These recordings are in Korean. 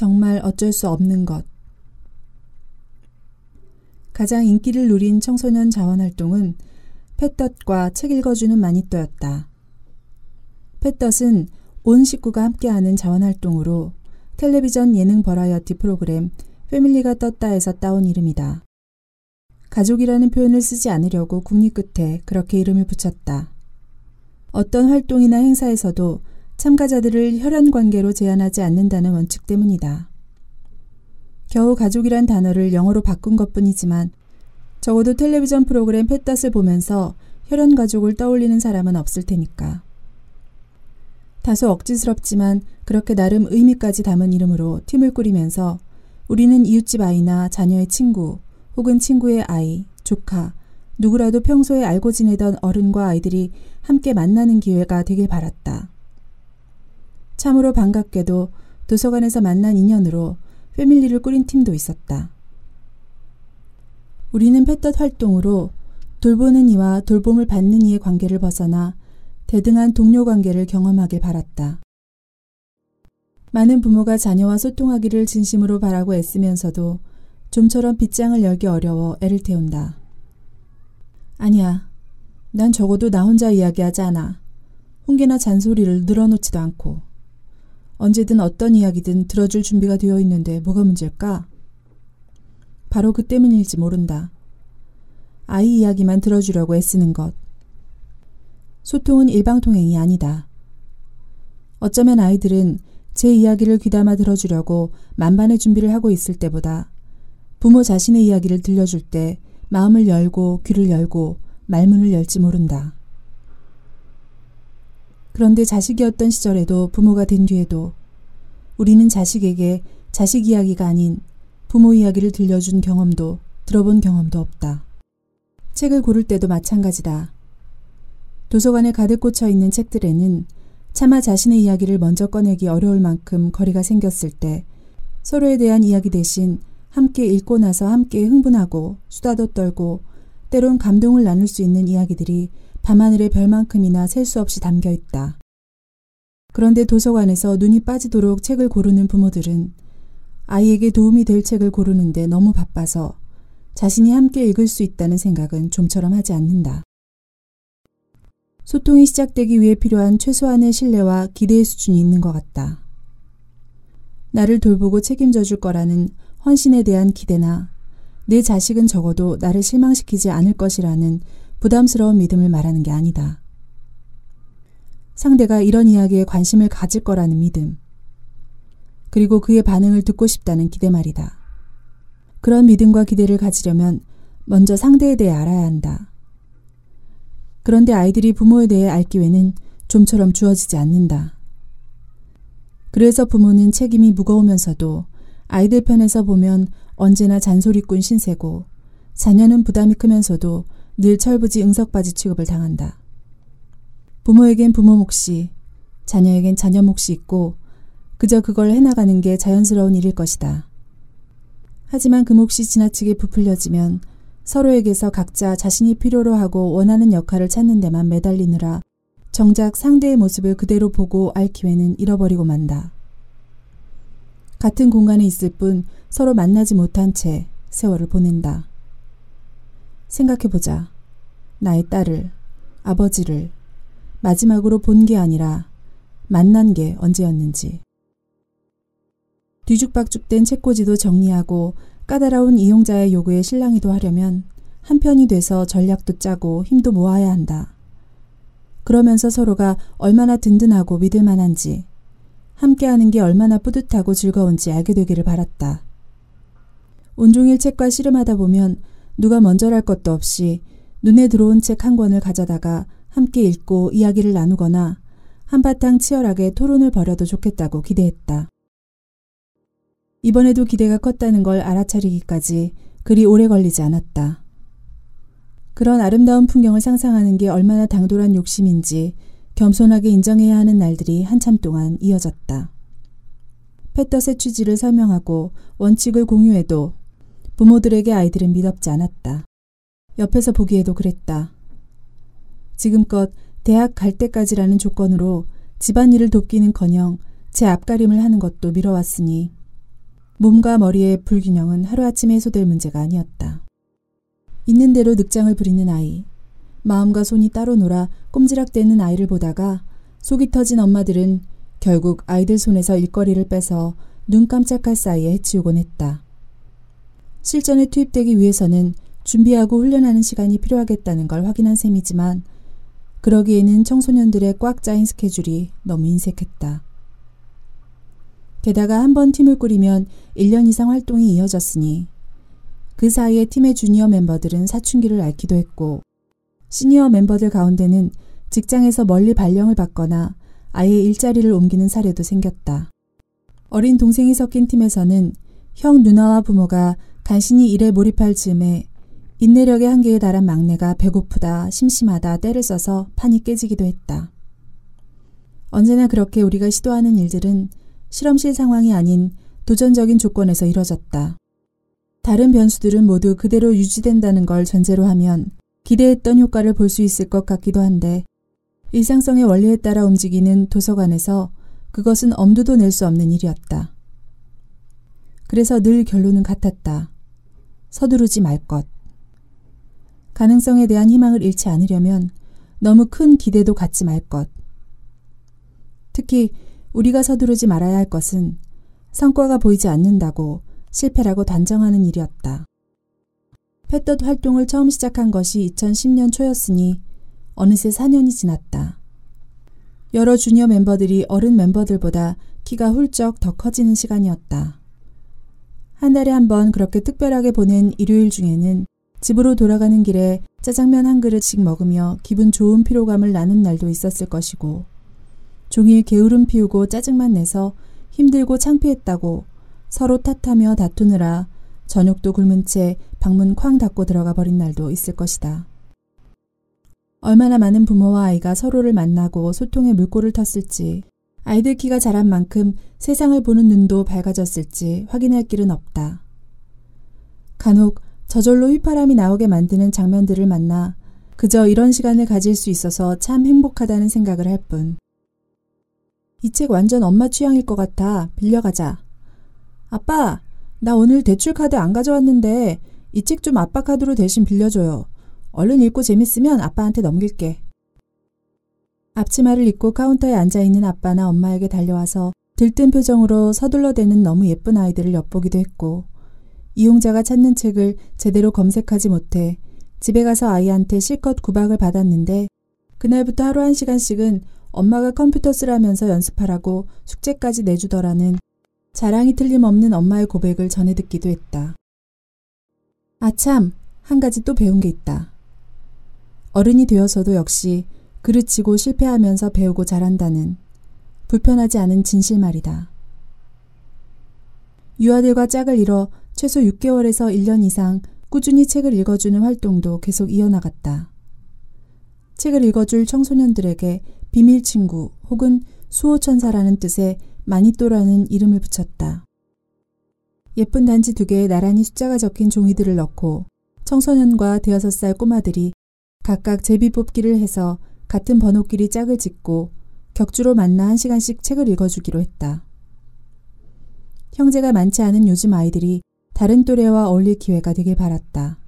정말 어쩔 수 없는 것. 가장 인기를 누린 청소년 자원 활동은 팻덧과 책 읽어주는 마니또였다. 팻덧은 온 식구가 함께하는 자원 활동으로 텔레비전 예능 버라이어티 프로그램 패밀리가 떴다에서 따온 이름이다. 가족이라는 표현을 쓰지 않으려고 국리 끝에 그렇게 이름을 붙였다. 어떤 활동이나 행사에서도 참가자들을 혈연 관계로 제한하지 않는다는 원칙 때문이다. 겨우 가족이란 단어를 영어로 바꾼 것 뿐이지만 적어도 텔레비전 프로그램 팻닷을 보면서 혈연 가족을 떠올리는 사람은 없을 테니까. 다소 억지스럽지만 그렇게 나름 의미까지 담은 이름으로 팀을 꾸리면서 우리는 이웃집 아이나 자녀의 친구 혹은 친구의 아이, 조카, 누구라도 평소에 알고 지내던 어른과 아이들이 함께 만나는 기회가 되길 바랐다. 참으로 반갑게도 도서관에서 만난 인연으로 패밀리를 꾸린 팀도 있었다. 우리는 패덧 활동으로 돌보는 이와 돌봄을 받는 이의 관계를 벗어나 대등한 동료 관계를 경험하길 바랐다. 많은 부모가 자녀와 소통하기를 진심으로 바라고 애쓰면서도 좀처럼 빗장을 열기 어려워 애를 태운다. 아니야. 난 적어도 나 혼자 이야기하지 않아. 훈계나 잔소리를 늘어놓지도 않고. 언제든 어떤 이야기든 들어줄 준비가 되어 있는데 뭐가 문제일까? 바로 그 때문일지 모른다. 아이 이야기만 들어주려고 애쓰는 것. 소통은 일방통행이 아니다. 어쩌면 아이들은 제 이야기를 귀담아 들어주려고 만반의 준비를 하고 있을 때보다 부모 자신의 이야기를 들려줄 때 마음을 열고 귀를 열고 말문을 열지 모른다. 그런데 자식이었던 시절에도 부모가 된 뒤에도 우리는 자식에게 자식 이야기가 아닌 부모 이야기를 들려준 경험도 들어본 경험도 없다. 책을 고를 때도 마찬가지다. 도서관에 가득 꽂혀 있는 책들에는 차마 자신의 이야기를 먼저 꺼내기 어려울 만큼 거리가 생겼을 때 서로에 대한 이야기 대신 함께 읽고 나서 함께 흥분하고 수다도 떨고 때론 감동을 나눌 수 있는 이야기들이 밤하늘의 별만큼이나 셀 수 없이 담겨 있다. 그런데 도서관에서 눈이 빠지도록 책을 고르는 부모들은 아이에게 도움이 될 책을 고르는데 너무 바빠서 자신이 함께 읽을 수 있다는 생각은 좀처럼 하지 않는다. 소통이 시작되기 위해 필요한 최소한의 신뢰와 기대의 수준이 있는 것 같다. 나를 돌보고 책임져 줄 거라는 헌신에 대한 기대나 내 자식은 적어도 나를 실망시키지 않을 것이라는 부담스러운 믿음을 말하는 게 아니다. 상대가 이런 이야기에 관심을 가질 거라는 믿음. 그리고 그의 반응을 듣고 싶다는 기대 말이다. 그런 믿음과 기대를 가지려면 먼저 상대에 대해 알아야 한다. 그런데 아이들이 부모에 대해 알 기회는 좀처럼 주어지지 않는다. 그래서 부모는 책임이 무거우면서도 아이들 편에서 보면 언제나 잔소리꾼 신세고 자녀는 부담이 크면서도 늘 철부지 응석바지 취급을 당한다. 부모에겐 부모 몫이, 자녀에겐 자녀 몫이 있고 그저 그걸 해나가는 게 자연스러운 일일 것이다. 하지만 그 몫이 지나치게 부풀려지면 서로에게서 각자 자신이 필요로 하고 원하는 역할을 찾는 데만 매달리느라 정작 상대의 모습을 그대로 보고 알 기회는 잃어버리고 만다. 같은 공간에 있을 뿐 서로 만나지 못한 채 세월을 보낸다. 생각해보자. 나의 딸을, 아버지를 마지막으로 본 게 아니라 만난 게 언제였는지. 뒤죽박죽된 책꽂이도 정리하고 까다로운 이용자의 요구에 실랑이도 하려면 한편이 돼서 전략도 짜고 힘도 모아야 한다. 그러면서 서로가 얼마나 든든하고 믿을 만한지, 함께하는 게 얼마나 뿌듯하고 즐거운지 알게 되기를 바랐다. 온종일 책과 씨름하다 보면 누가 먼저랄 것도 없이 눈에 들어온 책 한 권을 가져다가 함께 읽고 이야기를 나누거나 한바탕 치열하게 토론을 벌여도 좋겠다고 기대했다. 이번에도 기대가 컸다는 걸 알아차리기까지 그리 오래 걸리지 않았다. 그런 아름다운 풍경을 상상하는 게 얼마나 당돌한 욕심인지 겸손하게 인정해야 하는 날들이 한참 동안 이어졌다. 패럿의 취지를 설명하고 원칙을 공유해도 부모들에게 아이들은 믿었지 않았다. 옆에서 보기에도 그랬다. 지금껏 대학 갈 때까지라는 조건으로 집안일을 돕기는커녕 제 앞가림을 하는 것도 미뤄왔으니 몸과 머리의 불균형은 하루아침에 해소될 문제가 아니었다. 있는 대로 늑장을 부리는 아이, 마음과 손이 따로 놀아 꼼지락대는 아이를 보다가 속이 터진 엄마들은 결국 아이들 손에서 일거리를 빼서 눈 깜짝할 사이에 해치우곤 했다. 실전에 투입되기 위해서는 준비하고 훈련하는 시간이 필요하겠다는 걸 확인한 셈이지만 그러기에는 청소년들의 꽉 짜인 스케줄이 너무 인색했다. 게다가 한 번 팀을 꾸리면 1년 이상 활동이 이어졌으니 그 사이에 팀의 주니어 멤버들은 사춘기를 앓기도 했고 시니어 멤버들 가운데는 직장에서 멀리 발령을 받거나 아예 일자리를 옮기는 사례도 생겼다. 어린 동생이 섞인 팀에서는 형 누나와 부모가 간신히 일에 몰입할 즈음에 인내력의 한계에 달한 막내가 배고프다, 심심하다, 때를 써서 판이 깨지기도 했다. 언제나 그렇게 우리가 시도하는 일들은 실험실 상황이 아닌 도전적인 조건에서 이뤄졌다. 다른 변수들은 모두 그대로 유지된다는 걸 전제로 하면 기대했던 효과를 볼 수 있을 것 같기도 한데 일상성의 원리에 따라 움직이는 도서관에서 그것은 엄두도 낼 수 없는 일이었다. 그래서 늘 결론은 같았다. 서두르지 말 것. 가능성에 대한 희망을 잃지 않으려면 너무 큰 기대도 갖지 말 것. 특히 우리가 서두르지 말아야 할 것은 성과가 보이지 않는다고 실패라고 단정하는 일이었다. 패덧 활동을 처음 시작한 것이 2010년 초였으니 어느새 4년이 지났다. 여러 주니어 멤버들이 어른 멤버들보다 키가 훌쩍 더 커지는 시간이었다. 한 달에 한 번 그렇게 특별하게 보낸 일요일 중에는 집으로 돌아가는 길에 짜장면 한 그릇씩 먹으며 기분 좋은 피로감을 나눈 날도 있었을 것이고 종일 게으름 피우고 짜증만 내서 힘들고 창피했다고 서로 탓하며 다투느라 저녁도 굶은 채 방문 쾅 닫고 들어가 버린 날도 있을 것이다. 얼마나 많은 부모와 아이가 서로를 만나고 소통의 물꼬를 텄을지 아이들 키가 자란 만큼 세상을 보는 눈도 밝아졌을지 확인할 길은 없다. 간혹 저절로 휘파람이 나오게 만드는 장면들을 만나 그저 이런 시간을 가질 수 있어서 참 행복하다는 생각을 할 뿐. 이 책 완전 엄마 취향일 것 같아. 빌려가자. 아빠, 나 오늘 대출 카드 안 가져왔는데 이 책 좀 아빠 카드로 대신 빌려줘요. 얼른 읽고 재밌으면 아빠한테 넘길게. 앞치마를 입고 카운터에 앉아있는 아빠나 엄마에게 달려와서 들뜬 표정으로 서둘러 대는 너무 예쁜 아이들을 엿보기도 했고 이용자가 찾는 책을 제대로 검색하지 못해 집에 가서 아이한테 실컷 구박을 받았는데 그날부터 하루 한 시간씩은 엄마가 컴퓨터 쓰라면서 연습하라고 숙제까지 내주더라는 자랑이 틀림없는 엄마의 고백을 전해 듣기도 했다. 아참, 한 가지 또 배운 게 있다. 어른이 되어서도 역시 그르치고 실패하면서 배우고 자란다는 불편하지 않은 진실 말이다. 유아들과 짝을 이뤄 최소 6개월에서 1년 이상 꾸준히 책을 읽어주는 활동도 계속 이어나갔다. 책을 읽어줄 청소년들에게 비밀 친구 혹은 수호천사라는 뜻의 마니또라는 이름을 붙였다. 예쁜 단지 두 개에 나란히 숫자가 적힌 종이들을 넣고 청소년과 대여섯 살 꼬마들이 각각 제비 뽑기를 해서 같은 번호끼리 짝을 짓고 격주로 만나 한 시간씩 책을 읽어주기로 했다. 형제가 많지 않은 요즘 아이들이 다른 또래와 어울릴 기회가 되길 바랐다.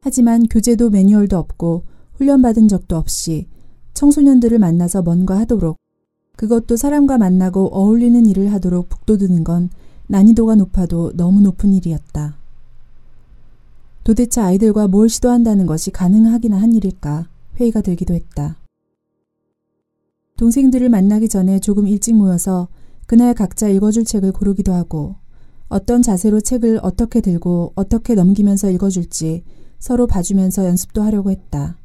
하지만 교재도 매뉴얼도 없고 훈련받은 적도 없이 청소년들을 만나서 뭔가 하도록 그것도 사람과 만나고 어울리는 일을 하도록 북돋우는 건 난이도가 높아도 너무 높은 일이었다. 도대체 아이들과 뭘 시도한다는 것이 가능하기나 한 일일까 회의가 들기도 했다. 동생들을 만나기 전에 조금 일찍 모여서 그날 각자 읽어줄 책을 고르기도 하고 어떤 자세로 책을 어떻게 들고 어떻게 넘기면서 읽어줄지 서로 봐주면서 연습도 하려고 했다.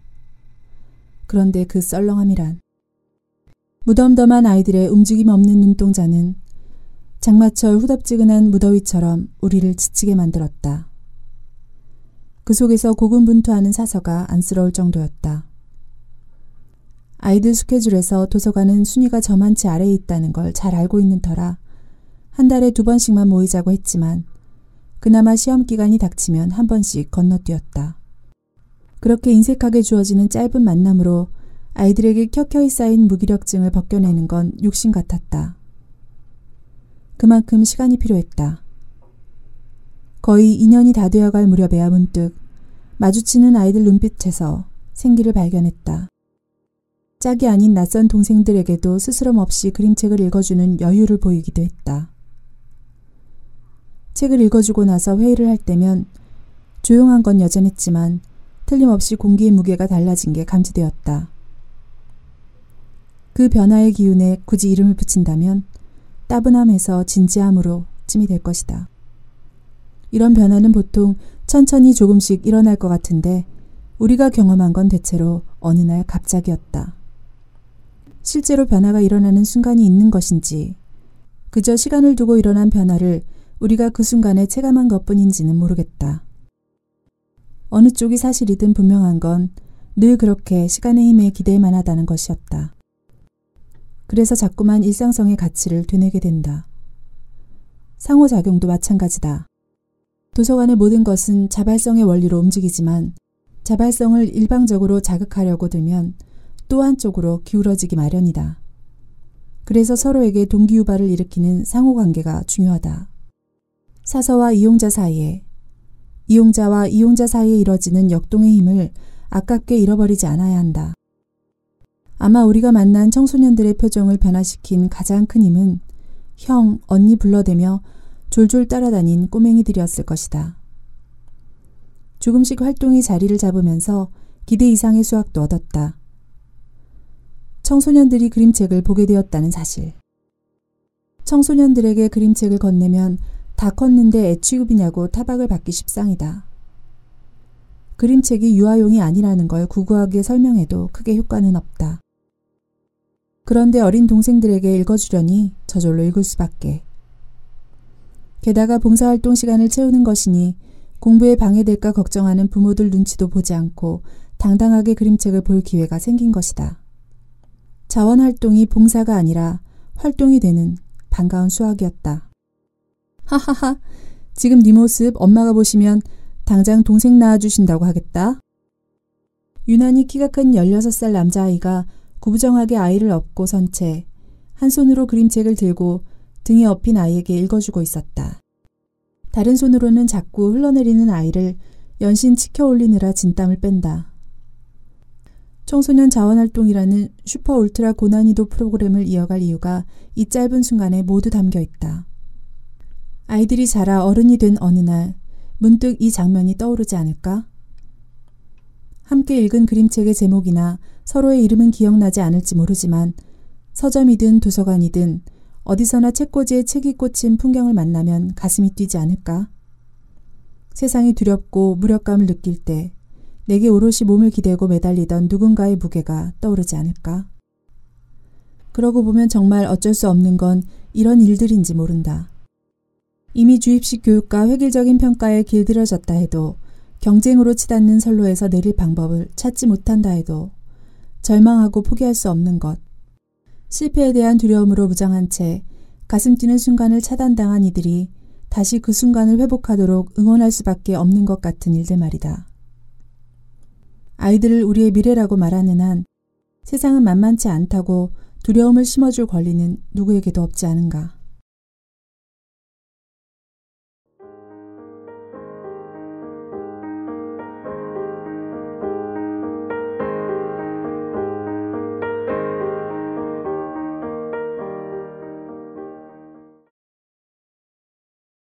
그런데 그 썰렁함이란 무덤덤한 아이들의 움직임 없는 눈동자는 장마철 후덥지근한 무더위처럼 우리를 지치게 만들었다. 그 속에서 고군분투하는 사서가 안쓰러울 정도였다. 아이들 스케줄에서 도서관은 순위가 저만치 아래에 있다는 걸 잘 알고 있는 터라 한 달에 두 번씩만 모이자고 했지만 그나마 시험 기간이 닥치면 한 번씩 건너뛰었다. 그렇게 인색하게 주어지는 짧은 만남으로 아이들에게 켜켜이 쌓인 무기력증을 벗겨내는 건 육신 같았다. 그만큼 시간이 필요했다. 거의 2년이 다 되어갈 무렵에야 문득 마주치는 아이들 눈빛에서 생기를 발견했다. 짝이 아닌 낯선 동생들에게도 스스럼 없이 그림책을 읽어주는 여유를 보이기도 했다. 책을 읽어주고 나서 회의를 할 때면 조용한 건 여전했지만 틀림없이 공기의 무게가 달라진 게 감지되었다. 그 변화의 기운에 굳이 이름을 붙인다면 따분함에서 진지함으로 찜이 될 것이다. 이런 변화는 보통 천천히 조금씩 일어날 것 같은데 우리가 경험한 건 대체로 어느 날 갑자기였다. 실제로 변화가 일어나는 순간이 있는 것인지 그저 시간을 두고 일어난 변화를 우리가 그 순간에 체감한 것 뿐인지는 모르겠다. 어느 쪽이 사실이든 분명한 건 늘 그렇게 시간의 힘에 기대만 하다는 것이었다. 그래서 자꾸만 일상성의 가치를 되뇌게 된다. 상호작용도 마찬가지다. 도서관의 모든 것은 자발성의 원리로 움직이지만 자발성을 일방적으로 자극하려고 들면 또 한쪽으로 기울어지기 마련이다. 그래서 서로에게 동기유발을 일으키는 상호관계가 중요하다. 사서와 이용자 사이에 이용자와 이용자 사이에 이뤄지는 역동의 힘을 아깝게 잃어버리지 않아야 한다. 아마 우리가 만난 청소년들의 표정을 변화시킨 가장 큰 힘은 형, 언니 불러대며 졸졸 따라다닌 꼬맹이들이었을 것이다. 조금씩 활동이 자리를 잡으면서 기대 이상의 수확도 얻었다. 청소년들이 그림책을 보게 되었다는 사실. 청소년들에게 그림책을 건네면 다 컸는데 애 취급이냐고 타박을 받기 십상이다. 그림책이 유아용이 아니라는 걸 구구하게 설명해도 크게 효과는 없다. 그런데 어린 동생들에게 읽어주려니 저절로 읽을 수밖에. 게다가 봉사활동 시간을 채우는 것이니 공부에 방해될까 걱정하는 부모들 눈치도 보지 않고 당당하게 그림책을 볼 기회가 생긴 것이다. 자원활동이 봉사가 아니라 활동이 되는 반가운 수학이었다. 하하하, 지금 네 모습 엄마가 보시면 당장 동생 낳아주신다고 하겠다. 유난히 키가 큰 16살 남자아이가 구부정하게 아이를 업고 선 채 한 손으로 그림책을 들고 등에 업힌 아이에게 읽어주고 있었다. 다른 손으로는 자꾸 흘러내리는 아이를 연신 치켜 올리느라 진땀을 뺀다. 청소년 자원활동이라는 슈퍼 울트라 고난이도 프로그램을 이어갈 이유가 이 짧은 순간에 모두 담겨 있다. 아이들이 자라 어른이 된 어느 날 문득 이 장면이 떠오르지 않을까? 함께 읽은 그림책의 제목이나 서로의 이름은 기억나지 않을지 모르지만 서점이든 도서관이든 어디서나 책꽂이에 책이 꽂힌 풍경을 만나면 가슴이 뛰지 않을까? 세상이 두렵고 무력감을 느낄 때 내게 오롯이 몸을 기대고 매달리던 누군가의 무게가 떠오르지 않을까? 그러고 보면 정말 어쩔 수 없는 건 이런 일들인지 모른다. 이미 주입식 교육과 획일적인 평가에 길들여졌다 해도 경쟁으로 치닫는 선로에서 내릴 방법을 찾지 못한다 해도 절망하고 포기할 수 없는 것. 실패에 대한 두려움으로 무장한 채 가슴 뛰는 순간을 차단당한 이들이 다시 그 순간을 회복하도록 응원할 수밖에 없는 것 같은 일들 말이다. 아이들을 우리의 미래라고 말하는 한 세상은 만만치 않다고 두려움을 심어줄 권리는 누구에게도 없지 않은가.